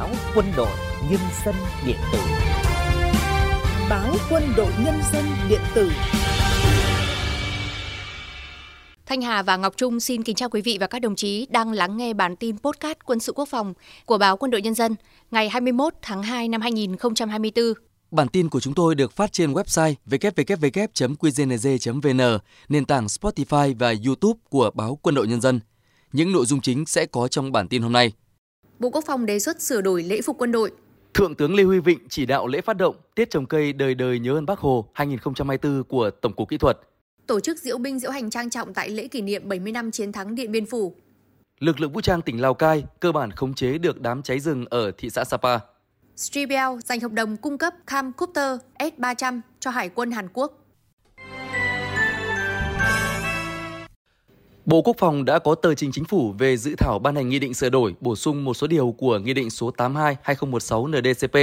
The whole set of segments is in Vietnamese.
báo quân đội nhân dân điện tử báo quân đội nhân dân điện tử Thanh Hà và Ngọc Trung xin kính chào quý vị và các đồng chí đang lắng nghe bản tin podcast quân sự quốc phòng của báo Quân đội Nhân dân ngày 21 tháng 2 năm 2024. Bản tin của chúng tôi được phát trên website www.qznz.vn, nền tảng Spotify và YouTube của báo Quân đội Nhân dân. Những nội dung chính sẽ có trong bản tin hôm nay. Bộ Quốc phòng đề xuất sửa đổi lễ phục quân đội. Thượng tướng Lê Huy Vịnh chỉ đạo lễ phát động Tiết trồng cây đời đời nhớ ơn Bác Hồ 2024 của Tổng cục Kỹ thuật. Tổ chức diễu binh diễu hành trang trọng tại lễ kỷ niệm 70 năm chiến thắng Điện Biên Phủ. Lực lượng vũ trang tỉnh Lào Cai cơ bản khống chế được đám cháy rừng ở thị xã Sapa. Stribel giành hợp đồng cung cấp camcopter S-300 cho Hải quân Hàn Quốc. Bộ Quốc phòng đã có tờ trình chính phủ về dự thảo ban hành nghị định sửa đổi, bổ sung một số điều của Nghị định số 82/2016 NDCP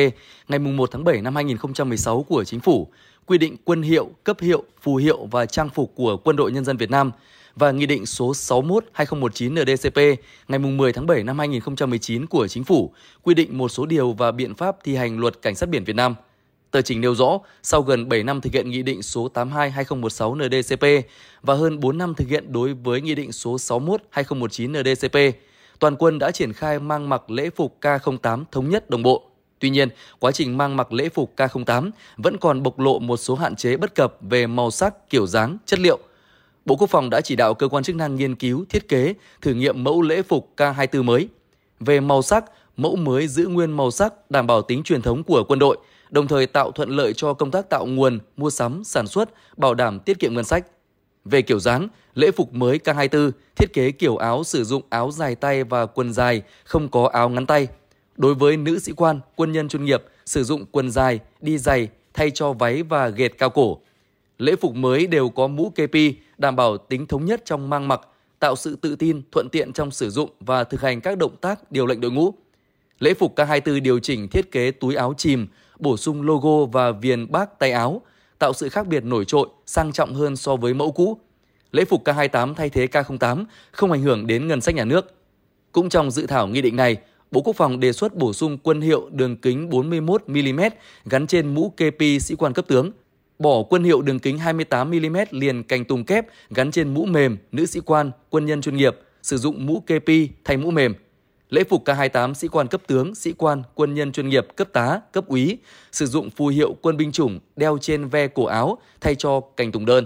ngày 1 tháng 7 năm 2016 của Chính phủ, quy định quân hiệu, cấp hiệu, phù hiệu và trang phục của Quân đội Nhân dân Việt Nam và Nghị định số 61/2019 NDCP ngày 10 tháng 7 năm 2019 của Chính phủ, quy định một số điều và biện pháp thi hành Luật Cảnh sát biển Việt Nam – Tờ trình nêu rõ, sau gần 7 năm thực hiện Nghị định số 82-2016 NDCP và hơn 4 năm thực hiện đối với Nghị định số 61-2019 NDCP, toàn quân đã triển khai mang mặc lễ phục K08 thống nhất đồng bộ. Tuy nhiên, quá trình mang mặc lễ phục K08 vẫn còn bộc lộ một số hạn chế bất cập về màu sắc, kiểu dáng, chất liệu. Bộ Quốc phòng đã chỉ đạo cơ quan chức năng nghiên cứu, thiết kế, thử nghiệm mẫu lễ phục K24 mới. Về màu sắc, mẫu mới giữ nguyên màu sắc đảm bảo tính truyền thống của quân đội – đồng thời tạo thuận lợi cho công tác tạo nguồn, mua sắm, sản xuất, bảo đảm tiết kiệm ngân sách. Về kiểu dáng, lễ phục mới K24 thiết kế kiểu áo sử dụng áo dài tay và quần dài, không có áo ngắn tay. Đối với nữ sĩ quan, quân nhân chuyên nghiệp sử dụng quần dài, đi giày thay cho váy và ghệt cao cổ. Lễ phục mới đều có mũ kepi đảm bảo tính thống nhất trong mang mặc, tạo sự tự tin, thuận tiện trong sử dụng và thực hành các động tác điều lệnh đội ngũ. Lễ phục K24 điều chỉnh thiết kế túi áo chìm, bổ sung logo và viền bác tay áo, tạo sự khác biệt nổi trội, sang trọng hơn so với mẫu cũ. Lễ phục K28 thay thế K08 không ảnh hưởng đến ngân sách nhà nước. Cũng trong dự thảo nghị định này, Bộ Quốc phòng đề xuất bổ sung quân hiệu đường kính 41mm gắn trên mũ KP sĩ quan cấp tướng, bỏ quân hiệu đường kính 28mm liền cành tùng kép gắn trên mũ mềm nữ sĩ quan, quân nhân chuyên nghiệp, sử dụng mũ KP thay mũ mềm – Lễ phục K28 sĩ quan cấp tướng, sĩ quan, quân nhân chuyên nghiệp, cấp tá, cấp úy, sử dụng phù hiệu quân binh chủng đeo trên ve cổ áo thay cho cành tùng đơn.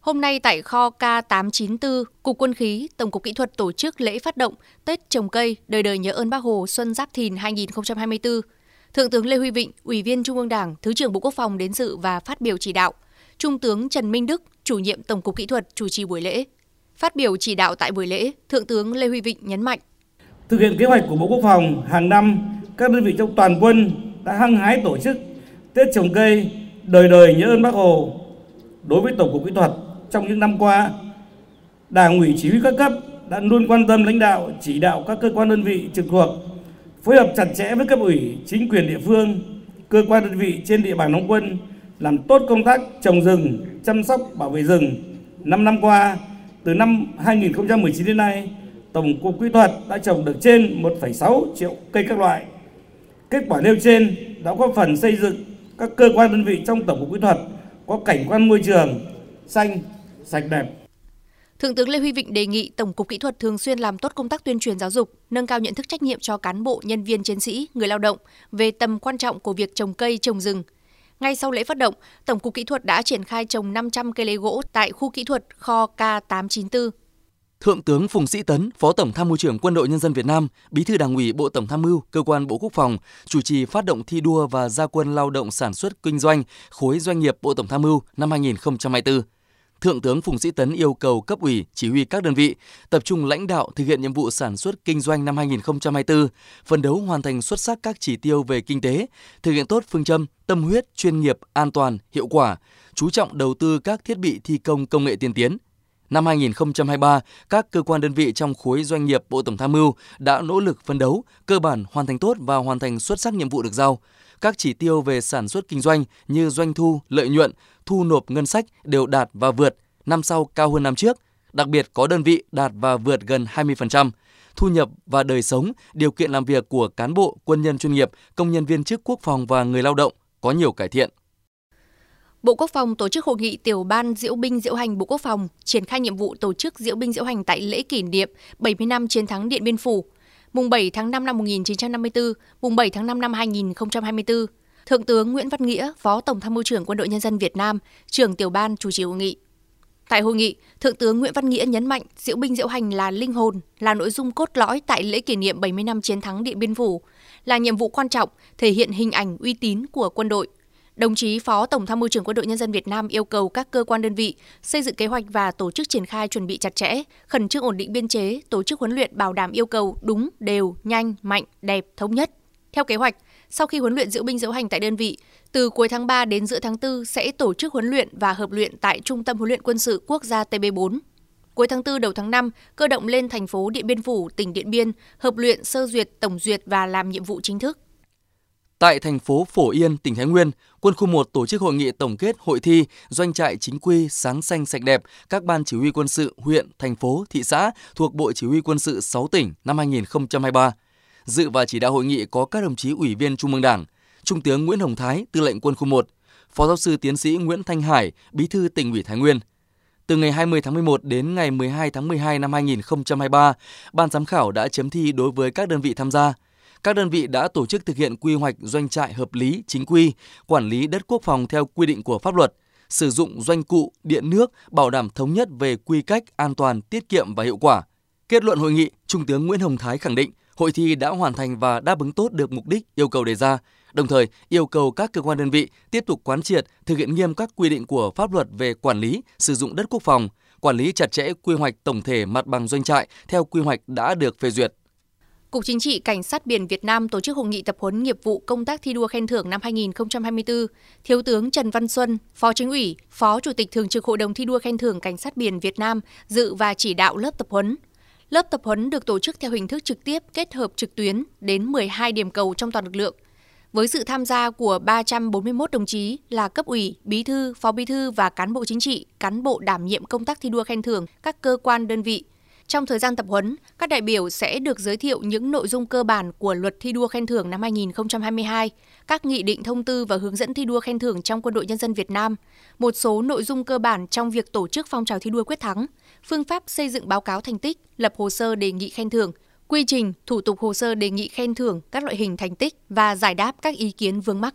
Hôm nay tại kho K894, Cục Quân khí, Tổng cục Kỹ thuật tổ chức lễ phát động Tết trồng cây đời đời nhớ ơn Bác Hồ Xuân Giáp Thìn 2024. Thượng tướng Lê Huy Vịnh, Ủy viên Trung ương Đảng, Thứ trưởng Bộ Quốc phòng đến dự và phát biểu chỉ đạo. Trung tướng Trần Minh Đức, chủ nhiệm Tổng cục Kỹ thuật chủ trì buổi lễ. Phát biểu chỉ đạo tại buổi lễ, Thượng tướng Lê Huy Vịnh nhấn mạnh Thực hiện kế hoạch của Bộ Quốc phòng, hàng năm các đơn vị trong toàn quân đã hăng hái tổ chức Tết trồng cây đời đời nhớ ơn Bác Hồ. Đối với Tổng cục Kỹ thuật trong những năm qua, Đảng ủy chỉ huy các cấp đã luôn quan tâm lãnh đạo, chỉ đạo các cơ quan đơn vị trực thuộc phối hợp chặt chẽ với cấp ủy, chính quyền địa phương, cơ quan đơn vị trên địa bàn đóng quân làm tốt công tác trồng rừng, chăm sóc bảo vệ rừng. Năm năm qua, từ năm 2019 đến nay, Tổng cục Kỹ thuật đã trồng được trên 1,6 triệu cây các loại. Kết quả nêu trên đã góp phần xây dựng các cơ quan đơn vị trong Tổng cục Kỹ thuật có cảnh quan môi trường xanh, sạch đẹp. Thượng tướng Lê Huy Vịnh đề nghị Tổng cục Kỹ thuật thường xuyên làm tốt công tác tuyên truyền giáo dục, nâng cao nhận thức trách nhiệm cho cán bộ, nhân viên chiến sĩ, người lao động về tầm quan trọng của việc trồng cây, trồng rừng. Ngay sau lễ phát động, Tổng cục Kỹ thuật đã triển khai trồng 500 cây lấy gỗ tại khu kỹ thuật kho K894 Thượng tướng Phùng Sĩ Tấn, Phó Tổng Tham mưu trưởng Quân đội Nhân dân Việt Nam, Bí thư Đảng ủy Bộ Tổng Tham mưu, Cơ quan Bộ Quốc phòng, chủ trì phát động thi đua và gia quân lao động sản xuất kinh doanh khối doanh nghiệp Bộ Tổng Tham mưu năm 2024. Thượng tướng Phùng Sĩ Tấn yêu cầu cấp ủy, chỉ huy các đơn vị tập trung lãnh đạo thực hiện nhiệm vụ sản xuất kinh doanh năm 2024, phấn đấu hoàn thành xuất sắc các chỉ tiêu về kinh tế, thực hiện tốt phương châm tâm huyết, chuyên nghiệp, an toàn, hiệu quả, chú trọng đầu tư các thiết bị thi công công nghệ tiên tiến, Năm 2023, các cơ quan đơn vị trong khối doanh nghiệp Bộ Tổng tham mưu đã nỗ lực phấn đấu, cơ bản hoàn thành tốt và hoàn thành xuất sắc nhiệm vụ được giao. Các chỉ tiêu về sản xuất kinh doanh như doanh thu, lợi nhuận, thu nộp ngân sách đều đạt và vượt, năm sau cao hơn năm trước. Đặc biệt có đơn vị đạt và vượt gần 20%. thu nhập và đời sống, điều kiện làm việc của cán bộ, quân nhân chuyên nghiệp, công nhân viên chức quốc phòng và người lao động có nhiều cải thiện. Bộ Quốc phòng tổ chức hội nghị tiểu ban diễu binh diễu hành Bộ Quốc phòng triển khai nhiệm vụ tổ chức diễu binh diễu hành tại lễ kỷ niệm 70 năm chiến thắng Điện Biên Phủ, mùng 7 tháng 5 năm 1954, mùng 7 tháng 5 năm 2024. Thượng tướng Nguyễn Văn Nghĩa, Phó Tổng tham mưu trưởng Quân đội Nhân dân Việt Nam, trưởng tiểu ban chủ trì hội nghị. Tại hội nghị, Thượng tướng Nguyễn Văn Nghĩa nhấn mạnh diễu binh diễu hành là linh hồn, là nội dung cốt lõi tại lễ kỷ niệm 70 năm chiến thắng Điện Biên Phủ, là nhiệm vụ quan trọng thể hiện hình ảnh uy tín của quân đội. Đồng chí Phó Tổng tham mưu trưởng Quân đội Nhân dân Việt Nam yêu cầu các cơ quan đơn vị xây dựng kế hoạch và tổ chức triển khai chuẩn bị chặt chẽ, khẩn trương ổn định biên chế, tổ chức huấn luyện bảo đảm yêu cầu đúng, đều, nhanh, mạnh, đẹp, thống nhất. Theo kế hoạch, sau khi huấn luyện diễu binh diễu hành tại đơn vị, từ cuối tháng 3 đến giữa tháng 4 sẽ tổ chức huấn luyện và hợp luyện tại Trung tâm huấn luyện quân sự quốc gia TB4. Cuối tháng 4 đầu tháng 5, cơ động lên thành phố Điện Biên Phủ, tỉnh Điện Biên, hợp luyện sơ duyệt, tổng duyệt và làm nhiệm vụ chính thức. Tại thành phố Phổ Yên, tỉnh Thái Nguyên, Quân khu 1 tổ chức hội nghị tổng kết hội thi Doanh trại chính quy sáng xanh sạch đẹp các ban chỉ huy quân sự huyện, thành phố, thị xã thuộc Bộ Chỉ huy quân sự 6 tỉnh năm 2023. Dự và chỉ đạo hội nghị có các đồng chí ủy viên Trung ương Đảng, Trung tướng Nguyễn Hồng Thái, Tư lệnh Quân khu 1, Phó giáo sư tiến sĩ Nguyễn Thanh Hải, Bí thư tỉnh ủy Thái Nguyên. Từ ngày 20 tháng 11 đến ngày 12 tháng 12 năm 2023, ban giám khảo đã chấm thi đối với các đơn vị tham gia. Các đơn vị đã tổ chức thực hiện quy hoạch doanh trại hợp lý, chính quy, quản lý đất quốc phòng theo quy định của pháp luật, sử dụng doanh cụ, điện nước, bảo đảm thống nhất về quy cách, an toàn, tiết kiệm và hiệu quả. Kết luận hội nghị, Trung tướng Nguyễn Hồng Thái khẳng định hội thi đã hoàn thành và đáp ứng tốt được mục đích yêu cầu đề ra, đồng thời yêu cầu các cơ quan đơn vị tiếp tục quán triệt, thực hiện nghiêm các quy định của pháp luật về quản lý, sử dụng đất quốc phòng, quản lý chặt chẽ quy hoạch tổng thể mặt bằng doanh trại theo quy hoạch đã được phê duyệt. Cục Chính trị Cảnh sát biển Việt Nam tổ chức hội nghị tập huấn nghiệp vụ công tác thi đua khen thưởng năm 2024. Thiếu tướng Trần Văn Xuân, Phó Chính ủy, Phó Chủ tịch Thường trực Hội đồng thi đua khen thưởng Cảnh sát biển Việt Nam dự và chỉ đạo lớp tập huấn. Lớp tập huấn được tổ chức theo hình thức trực tiếp kết hợp trực tuyến đến 12 điểm cầu trong toàn lực lượng. Với sự tham gia của 341 đồng chí là cấp ủy, bí thư, phó bí thư và cán bộ chính trị, cán bộ đảm nhiệm công tác thi đua khen thưởng các cơ quan đơn vị. Trong thời gian tập huấn, các đại biểu sẽ được giới thiệu những nội dung cơ bản của luật thi đua khen thưởng năm 2022, các nghị định thông tư và hướng dẫn thi đua khen thưởng trong Quân đội Nhân dân Việt Nam, một số nội dung cơ bản trong việc tổ chức phong trào thi đua quyết thắng, phương pháp xây dựng báo cáo thành tích, lập hồ sơ đề nghị khen thưởng, quy trình, thủ tục hồ sơ đề nghị khen thưởng các loại hình thành tích và giải đáp các ý kiến vướng mắc.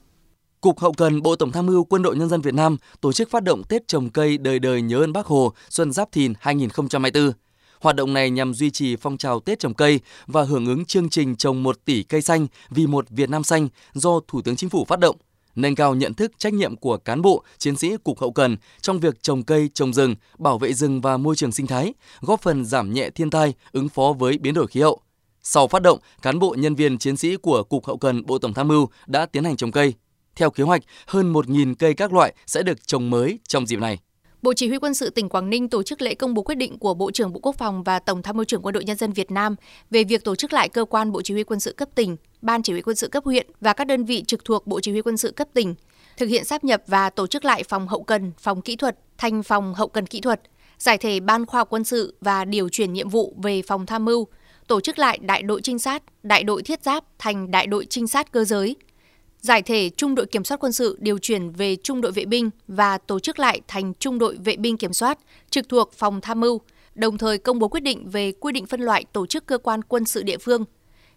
Cục Hậu cần Bộ Tổng tham mưu Quân đội Nhân dân Việt Nam tổ chức phát động Tết trồng cây đời đời nhớ ơn Bác Hồ Xuân Giáp Thìn 2024. Hoạt động này nhằm duy trì phong trào Tết trồng cây và hưởng ứng chương trình trồng 1 tỷ cây xanh vì một Việt Nam xanh do Thủ tướng Chính phủ phát động nâng cao nhận thức trách nhiệm của cán bộ, chiến sĩ cục hậu cần trong việc trồng cây, trồng rừng, bảo vệ rừng và môi trường sinh thái, góp phần giảm nhẹ thiên tai, ứng phó với biến đổi khí hậu. Sau phát động, cán bộ nhân viên chiến sĩ của Cục Hậu cần Bộ Tổng tham mưu đã tiến hành trồng cây. Theo kế hoạch, hơn 1.000 cây các loại sẽ được trồng mới trong dịp này. Bộ Chỉ huy quân sự tỉnh Quảng Ninh tổ chức lễ công bố quyết định của Bộ trưởng Bộ Quốc phòng và Tổng tham mưu trưởng Quân đội Nhân dân Việt Nam về việc tổ chức lại cơ quan Bộ Chỉ huy quân sự cấp tỉnh, Ban Chỉ huy quân sự cấp huyện và các đơn vị trực thuộc Bộ Chỉ huy quân sự cấp tỉnh, thực hiện sáp nhập và tổ chức lại phòng hậu cần, phòng kỹ thuật thành phòng hậu cần kỹ thuật, giải thể Ban khoa học quân sự và điều chuyển nhiệm vụ về phòng tham mưu, tổ chức lại đại đội trinh sát, đại đội thiết giáp thành đại đội trinh sát cơ giới, giải thể trung đội kiểm soát quân sự điều chuyển về trung đội vệ binh và tổ chức lại thành trung đội vệ binh kiểm soát trực thuộc phòng tham mưu, đồng thời công bố quyết định về quy định phân loại tổ chức cơ quan quân sự địa phương.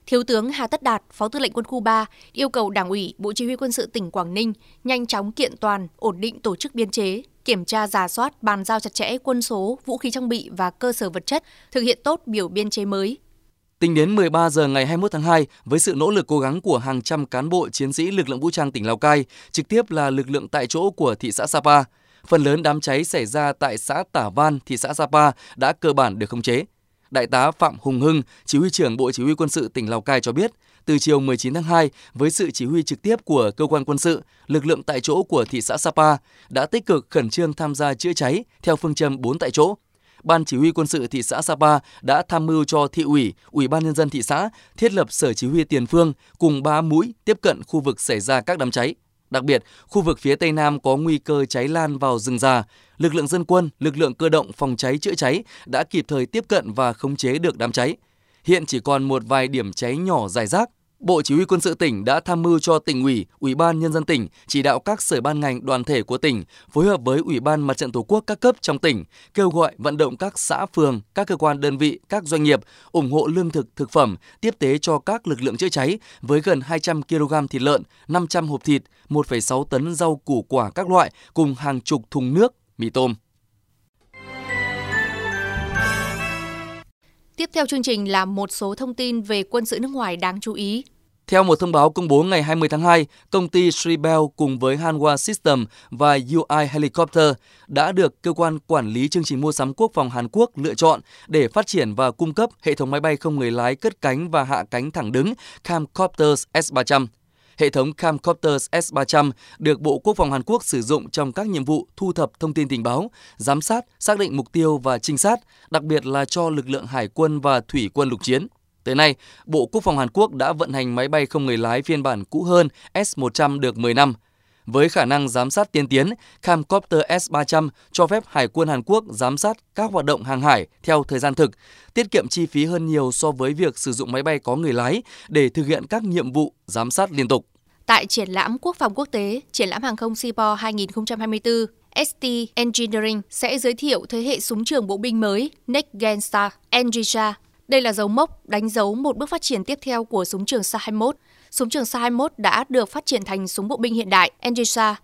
Thiếu tướng Hà Tất Đạt, Phó Tư lệnh Quân khu 3 yêu cầu Đảng ủy, Bộ Chỉ huy quân sự tỉnh Quảng Ninh nhanh chóng kiện toàn, ổn định tổ chức biên chế, kiểm tra giả soát, bàn giao chặt chẽ quân số, vũ khí trang bị và cơ sở vật chất, thực hiện tốt biểu biên chế mới, Tính đến 13 giờ ngày 21 tháng 2, với sự nỗ lực cố gắng của hàng trăm cán bộ chiến sĩ lực lượng vũ trang tỉnh Lào Cai, trực tiếp là lực lượng tại chỗ của thị xã Sapa, phần lớn đám cháy xảy ra tại xã Tả Van, thị xã Sapa đã cơ bản được khống chế. Đại tá Phạm Hùng Hưng, chỉ huy trưởng Bộ Chỉ huy quân sự tỉnh Lào Cai cho biết, từ chiều 19 tháng 2, với sự chỉ huy trực tiếp của cơ quan quân sự, lực lượng tại chỗ của thị xã Sapa đã tích cực khẩn trương tham gia chữa cháy theo phương châm 4 tại chỗ, Ban Chỉ huy quân sự thị xã Sapa đã tham mưu cho thị ủy, ủy ban nhân dân thị xã thiết lập sở chỉ huy tiền phương cùng 3 mũi tiếp cận khu vực xảy ra các đám cháy. Đặc biệt, khu vực phía Tây Nam có nguy cơ cháy lan vào rừng già. Lực lượng dân quân, lực lượng cơ động phòng cháy chữa cháy đã kịp thời tiếp cận và khống chế được đám cháy. hiện chỉ còn một vài điểm cháy nhỏ dài rác Bộ Chỉ huy Quân sự tỉnh đã tham mưu cho tỉnh ủy, Ủy ban Nhân dân tỉnh chỉ đạo các sở ban ngành đoàn thể của tỉnh phối hợp với Ủy ban Mặt trận Tổ quốc các cấp trong tỉnh, kêu gọi vận động các xã phường, các cơ quan đơn vị, các doanh nghiệp ủng hộ lương thực, thực phẩm, tiếp tế cho các lực lượng chữa cháy với gần 200 kg thịt lợn, 500 hộp thịt, 1,6 tấn rau củ quả các loại cùng hàng chục thùng nước, mì tôm. Tiếp theo chương trình là một số thông tin về quân sự nước ngoài đáng chú ý. Theo một thông báo công bố ngày 20 tháng 2, công ty Sribel cùng với Hanwha System và UI Helicopter đã được cơ quan quản lý chương trình mua sắm quốc phòng Hàn Quốc lựa chọn để phát triển và cung cấp hệ thống máy bay không người lái cất cánh và hạ cánh thẳng đứng Camcopters S-300. Hệ thống Camcopters S-300 được Bộ Quốc phòng Hàn Quốc sử dụng trong các nhiệm vụ thu thập thông tin tình báo, giám sát, xác định mục tiêu và trinh sát, đặc biệt là cho lực lượng hải quân và thủy quân lục chiến. Tới nay, Bộ Quốc phòng Hàn Quốc đã vận hành máy bay không người lái phiên bản cũ hơn S-100 được 10 năm. Với khả năng giám sát tiên tiến, Camcopter S-300 cho phép Hải quân Hàn Quốc giám sát các hoạt động hàng hải theo thời gian thực, tiết kiệm chi phí hơn nhiều so với việc sử dụng máy bay có người lái để thực hiện các nhiệm vụ giám sát liên tục. Tại triển lãm Quốc phòng quốc tế, triển lãm hàng không Singapore 2024, ST Engineering sẽ giới thiệu thế hệ súng trường bộ binh mới Next Gen Star Engisha. Đây là dấu mốc đánh dấu một bước phát triển tiếp theo của súng trường Sa-21. Súng trường Sa-21 đã được phát triển thành súng bộ binh hiện đại Engisha.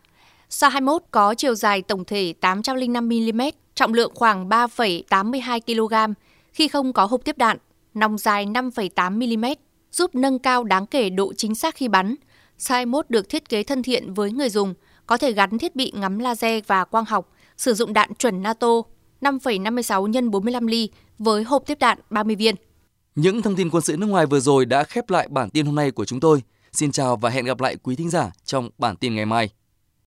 Sa-21 có chiều dài tổng thể 805 mm, trọng lượng khoảng 3,82 kg khi không có hộp tiếp đạn, nòng dài 5,8 mm, giúp nâng cao đáng kể độ chính xác khi bắn, Sa 21 được thiết kế thân thiện với người dùng, có thể gắn thiết bị ngắm laser và quang học, sử dụng đạn chuẩn NATO 5,56 x 45 ly với hộp tiếp đạn 30 viên. Những thông tin quân sự nước ngoài vừa rồi đã khép lại bản tin hôm nay của chúng tôi. Xin chào và hẹn gặp lại quý thính giả trong bản tin ngày mai.